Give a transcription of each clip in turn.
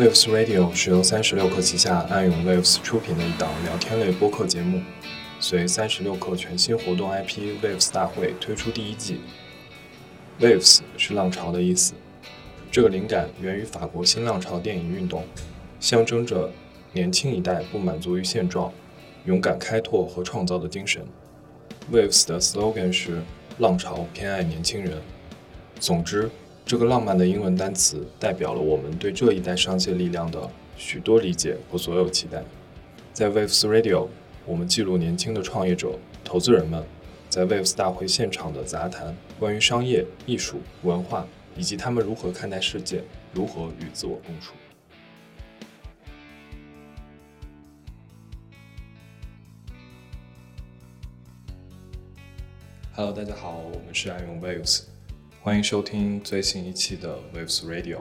Waves Radio 是由三十六氪旗下暗涌 Waves 出品的一档聊天类播客节目。随三十六氪全新活动 IP Waves 大会推出第一季，Waves 是浪潮的意思。这个灵感源于法国新浪潮电影运动，象征着年轻一代不满足于现状、勇敢开拓和创造的精神。Waves 的 slogan 是“浪潮偏爱年轻人”。总之。这个浪漫的英文单词代表了我们对这一代商界力量的许多理解和所有期待。在 Waves Radio，我们记录年轻的创业者、投资人们在 Waves 大会现场的杂谈，关于商业、艺术、文化以及他们如何看待世界，如何与自我共处。Hello，大家好，我们是爱用 Waves。欢迎收听最新一期的 Waves Radio，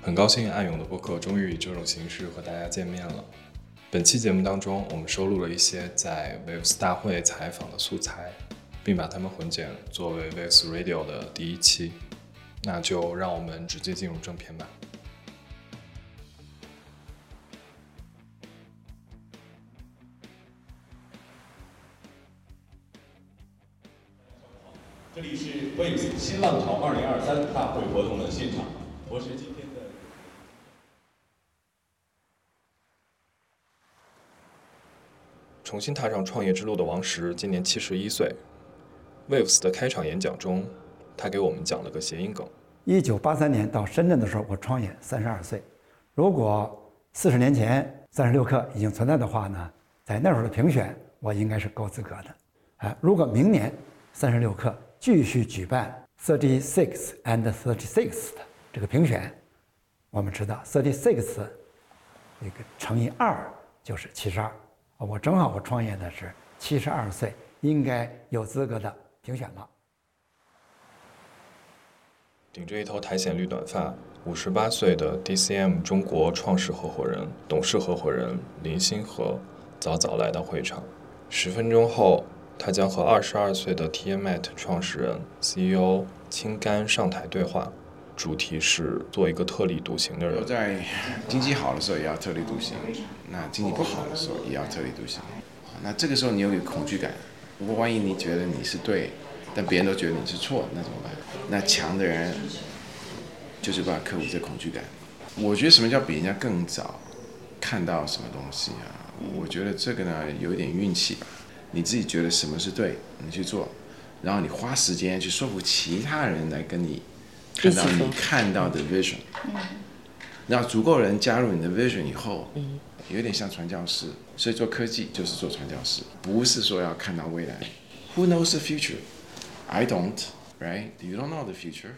很高兴暗涌的播客终于以这种形式和大家见面了。本期节目当中，我们收录了一些在 Waves 大会采访的素材，并把它们混剪作为 Waves Radio 的第一期。那就让我们直接进入正片吧。这里是 Waves 新浪潮2023大会活动的现场，我是今天的。重新踏上创业之路的王石今年七十一岁。Waves 的开场演讲中，他给我们讲了个谐音梗。一九八三年到深圳的时候，我创业三十二岁。如果四十年前三十六氪已经存在的话呢，在那会儿的评选，我应该是够资格的。哎，如果明年三十六氪。继续举办 thirty six and thirty six 的这个评选，我们知道 thirty six 那个乘以二就是七十二，我正好我创业的是七十二岁，应该有资格的评选了。顶着一头苔藓绿短发，五十八岁的 DCM 中国创始合伙人、董事合伙人林星河早早来到会场，十分钟后。他将和二十二岁的 TMAT 创始人、CEO 青干上台对话，主题是做一个特立独行的人。在经济好的时候也要特立独行，那经济不好的时候也要特立独行。那这个时候你有点恐惧感，如果万一你觉得你是对，但别人都觉得你是错，那怎么办？那强的人就是把克服这恐惧感。我觉得什么叫比人家更早看到什么东西啊？我觉得这个呢，有一点运气吧。你自己觉得什么是对，你去做，然后你花时间去说服其他人来跟你看到你看到的 vision，然后足够人加入你的 vision 以后，有点像传教士，所以做科技就是做传教士，不是说要看到未来。Who knows the future? I don't, right? You don't know the future.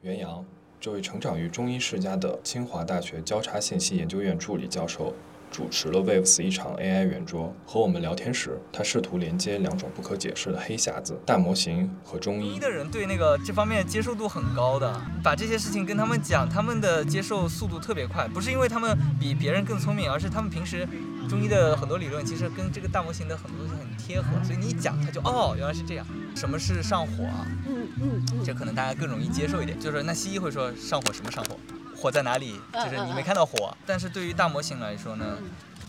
袁洋，这位成长于中医世家的清华大学交叉信息研究院助理教授。主持了 Waves 一场 AI 圆桌，和我们聊天时，他试图连接两种不可解释的黑匣子——大模型和中医。医的人对那个这方面接受度很高的，把这些事情跟他们讲，他们的接受速度特别快。不是因为他们比别人更聪明，而是他们平时中医的很多理论其实跟这个大模型的很多东西很贴合，所以你一讲他就哦，原来是这样。什么是上火？嗯嗯，这可能大家更容易接受一点。就是那西医会说上火什么上火？火在哪里？就是你没看到火，但是对于大模型来说呢，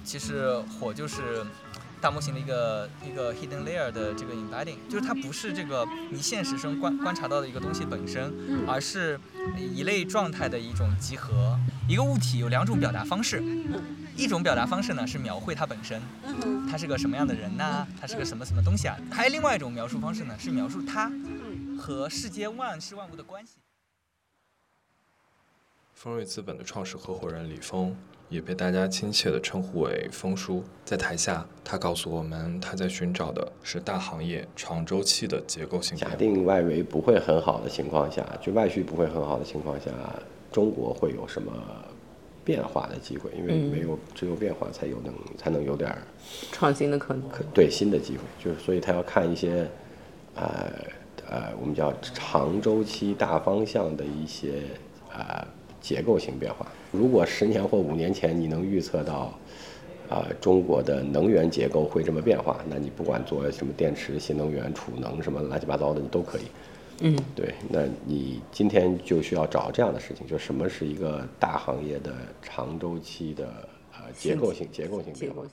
其实火就是大模型的一个一个 hidden layer 的这个 embedding，就是它不是这个你现实中观观察到的一个东西本身，而是一类状态的一种集合。一个物体有两种表达方式，一种表达方式呢是描绘它本身，它是个什么样的人呐，它是个什么什么东西啊？还有另外一种描述方式呢是描述它和世间万事万物的关系。丰瑞资本的创始合伙人李峰，也被大家亲切地称呼为峰叔。在台下，他告诉我们，他在寻找的是大行业长周期的结构性。假定外围不会很好的情况下，就外需不会很好的情况下，中国会有什么变化的机会？因为没有只有变化才有能才能有点创新的可能。对新的机会，就是所以他要看一些，呃呃，我们叫长周期大方向的一些啊。结构性变化。如果十年或五年前你能预测到，啊，中国的能源结构会这么变化，那你不管做什么电池、新能源、储能什么乱七八糟的，你都可以。嗯，对，那你今天就需要找这样的事情，就什么是一个大行业的长周期的呃结构性结构性变化。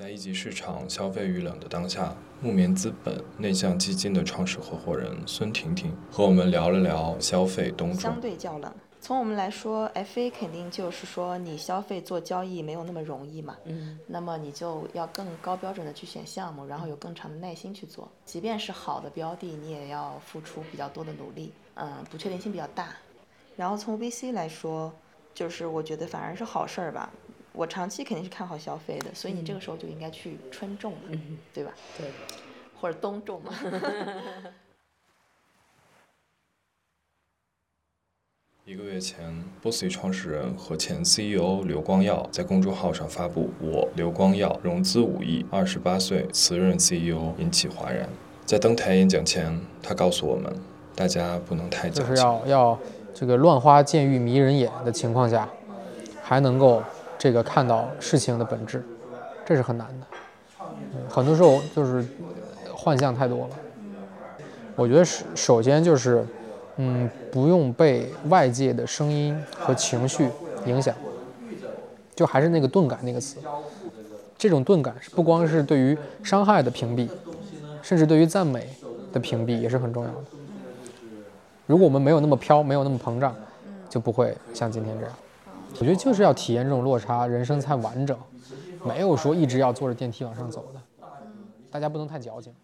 在一级市场消费遇冷的当下，木棉资本内向基金的创始合伙人孙婷婷和我们聊了聊消费冬相。对较冷。从我们来说，FA 肯定就是说你消费做交易没有那么容易嘛，嗯，那么你就要更高标准的去选项目，然后有更长的耐心去做。即便是好的标的，你也要付出比较多的努力，嗯，不确定性比较大。然后从 VC 来说，就是我觉得反而是好事儿吧。我长期肯定是看好消费的，所以你这个时候就应该去春种嘛，嗯对吧？对，或者冬种嘛。一个月前 b o s s y 创始人和前 CEO 刘光耀在公众号上发布“我刘光耀融资五亿，二十八岁辞任 CEO”，引起哗然。在登台演讲前，他告诉我们，大家不能太就是。要要这个乱花渐欲迷人眼的情况下，还能够这个看到事情的本质，这是很难的。很多时候就是幻象太多了。我觉得首首先就是，嗯，不用被外界的声音和情绪影响，就还是那个钝感那个词。这种钝感是不光是对于伤害的屏蔽，甚至对于赞美的屏蔽也是很重要的。如果我们没有那么飘，没有那么膨胀，就不会像今天这样。我觉得就是要体验这种落差，人生才完整。没有说一直要坐着电梯往上走的，大家不能太矫情。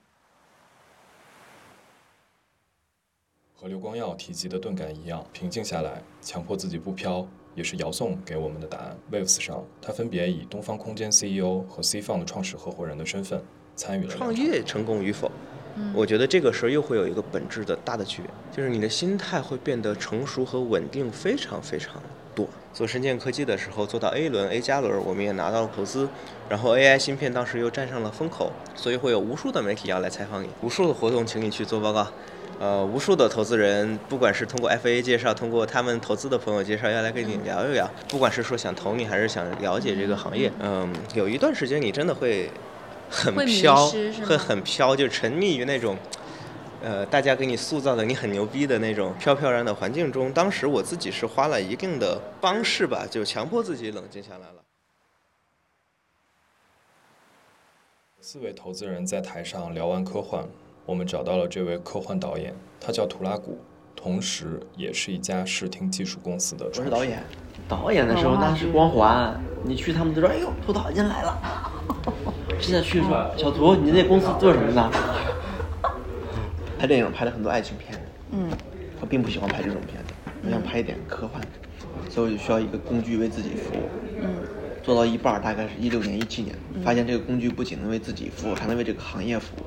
和刘光耀提及的钝感一样，平静下来，强迫自己不飘，也是姚颂给我们的答案。Waves 上，他分别以东方空间 CEO 和 C 放的创始合伙人的身份参与了创业成功与否，我觉得这个时候又会有一个本质的大的区别，就是你的心态会变得成熟和稳定非常非常多。做深建科技的时候做到 A 轮、A 加轮，我们也拿到了投资，然后 AI 芯片当时又站上了风口，所以会有无数的媒体要来采访你，无数的活动请你去做报告。呃，无数的投资人，不管是通过 FA 介绍，通过他们投资的朋友介绍，要来跟你聊一聊。不管是说想投你，还是想了解这个行业，嗯，有一段时间你真的会很飘，会很飘，就沉溺于那种，呃，大家给你塑造的你很牛逼的那种飘飘然的环境中。当时我自己是花了一定的方式吧，就强迫自己冷静下来了。四位投资人在台上聊完科幻，我们找到了这位科幻导演，他叫图拉古，同时也是一家视听技术公司的我。是导演，导演的时候那是光环，你去他们都说，哎呦，涂导进来了。现在去说，小图，你那公司做什么的？拍电影拍了很多爱情片，嗯，我并不喜欢拍这种片子，我想拍一点科幻，所以我就需要一个工具为自己服务。嗯，做到一半儿，大概是一六年、一七年，发现这个工具不仅能为自己服务，还能为这个行业服务。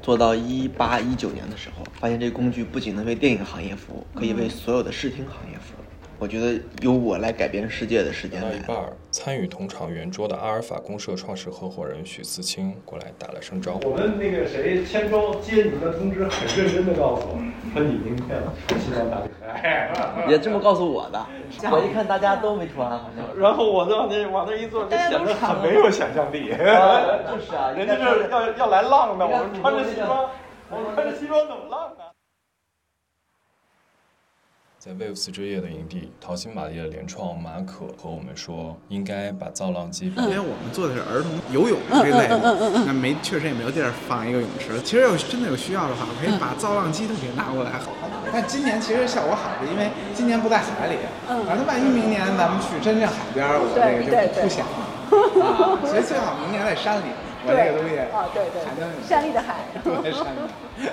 做到一八一九年的时候，发现这个工具不仅能为电影行业服务，可以为所有的视听行业服务。我觉得由我来改变世界的时间来了。聊到一半儿，参与同场圆桌的阿尔法公社创始合伙人许思清过来打了声招呼。我们那个谁千庄接你们的通知，很认真的告诉我，说你明天希望大比赛。也这么告诉我的。我一看大家都没穿，好像。然后我就往那往那一坐，就显得很没有想象力。就是啊，人家这要要来浪的，我们穿着西装，我们穿着西装怎么浪呢？在 Waves 之夜的营地，淘金玛丽的联创马可和我们说，应该把造浪机搬因为我们做的是儿童游泳这类的，那没确实也没有地儿放一个泳池。其实要真的有需要的话，可以把造浪机都给拿过来。但今年其实效果好，是因为今年不在海里，反正万一明年咱们去真正海边，我这个就不想了啊。所以最好明年在山里，我这个东西啊，对 对，山里的海，对山里。